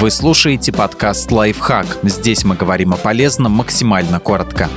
Вы слушаете подкаст «Лайфхак». Здесь мы говорим о полезном максимально коротко.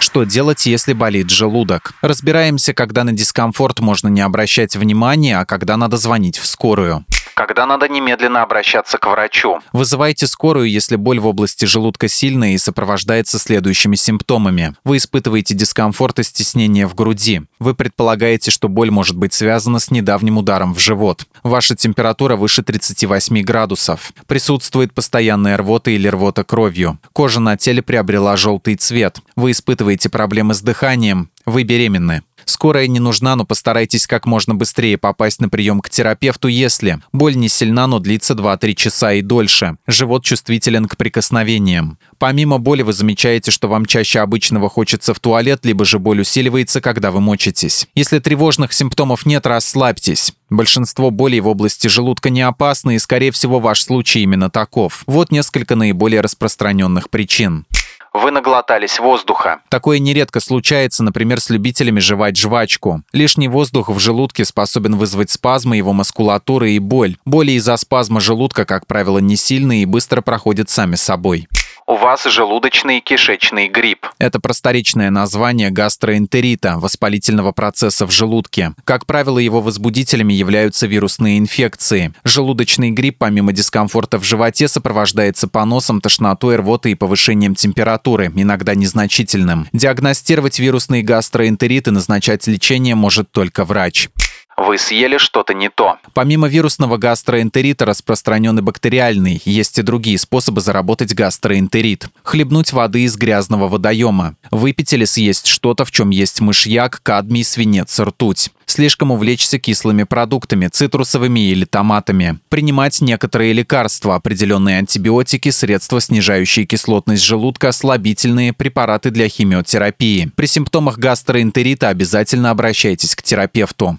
Что делать, если болит желудок? Разбираемся, когда на дискомфорт можно не обращать внимания, а когда надо звонить в скорую когда надо немедленно обращаться к врачу. Вызывайте скорую, если боль в области желудка сильная и сопровождается следующими симптомами. Вы испытываете дискомфорт и стеснение в груди. Вы предполагаете, что боль может быть связана с недавним ударом в живот. Ваша температура выше 38 градусов. Присутствует постоянная рвота или рвота кровью. Кожа на теле приобрела желтый цвет. Вы испытываете проблемы с дыханием. Вы беременны. Скорая не нужна, но постарайтесь как можно быстрее попасть на прием к терапевту, если боль не сильна, но длится 2-3 часа и дольше. Живот чувствителен к прикосновениям. Помимо боли вы замечаете, что вам чаще обычного хочется в туалет, либо же боль усиливается, когда вы мочитесь. Если тревожных симптомов нет, расслабьтесь. Большинство болей в области желудка не опасны, и, скорее всего, ваш случай именно таков. Вот несколько наиболее распространенных причин вы наглотались воздуха. Такое нередко случается, например, с любителями жевать жвачку. Лишний воздух в желудке способен вызвать спазмы его мускулатуры и боль. Боли из-за спазма желудка, как правило, не сильные и быстро проходят сами собой у вас желудочный и кишечный грипп. Это просторечное название гастроэнтерита, воспалительного процесса в желудке. Как правило, его возбудителями являются вирусные инфекции. Желудочный грипп, помимо дискомфорта в животе, сопровождается поносом, тошнотой, рвотой и повышением температуры, иногда незначительным. Диагностировать вирусный гастроэнтерит и назначать лечение может только врач вы съели что-то не то. Помимо вирусного гастроэнтерита распространен и бактериальный. Есть и другие способы заработать гастроэнтерит. Хлебнуть воды из грязного водоема. Выпить или съесть что-то, в чем есть мышьяк, кадмий, свинец, ртуть слишком увлечься кислыми продуктами, цитрусовыми или томатами, принимать некоторые лекарства, определенные антибиотики, средства, снижающие кислотность желудка, слабительные, препараты для химиотерапии. При симптомах гастроэнтерита обязательно обращайтесь к терапевту.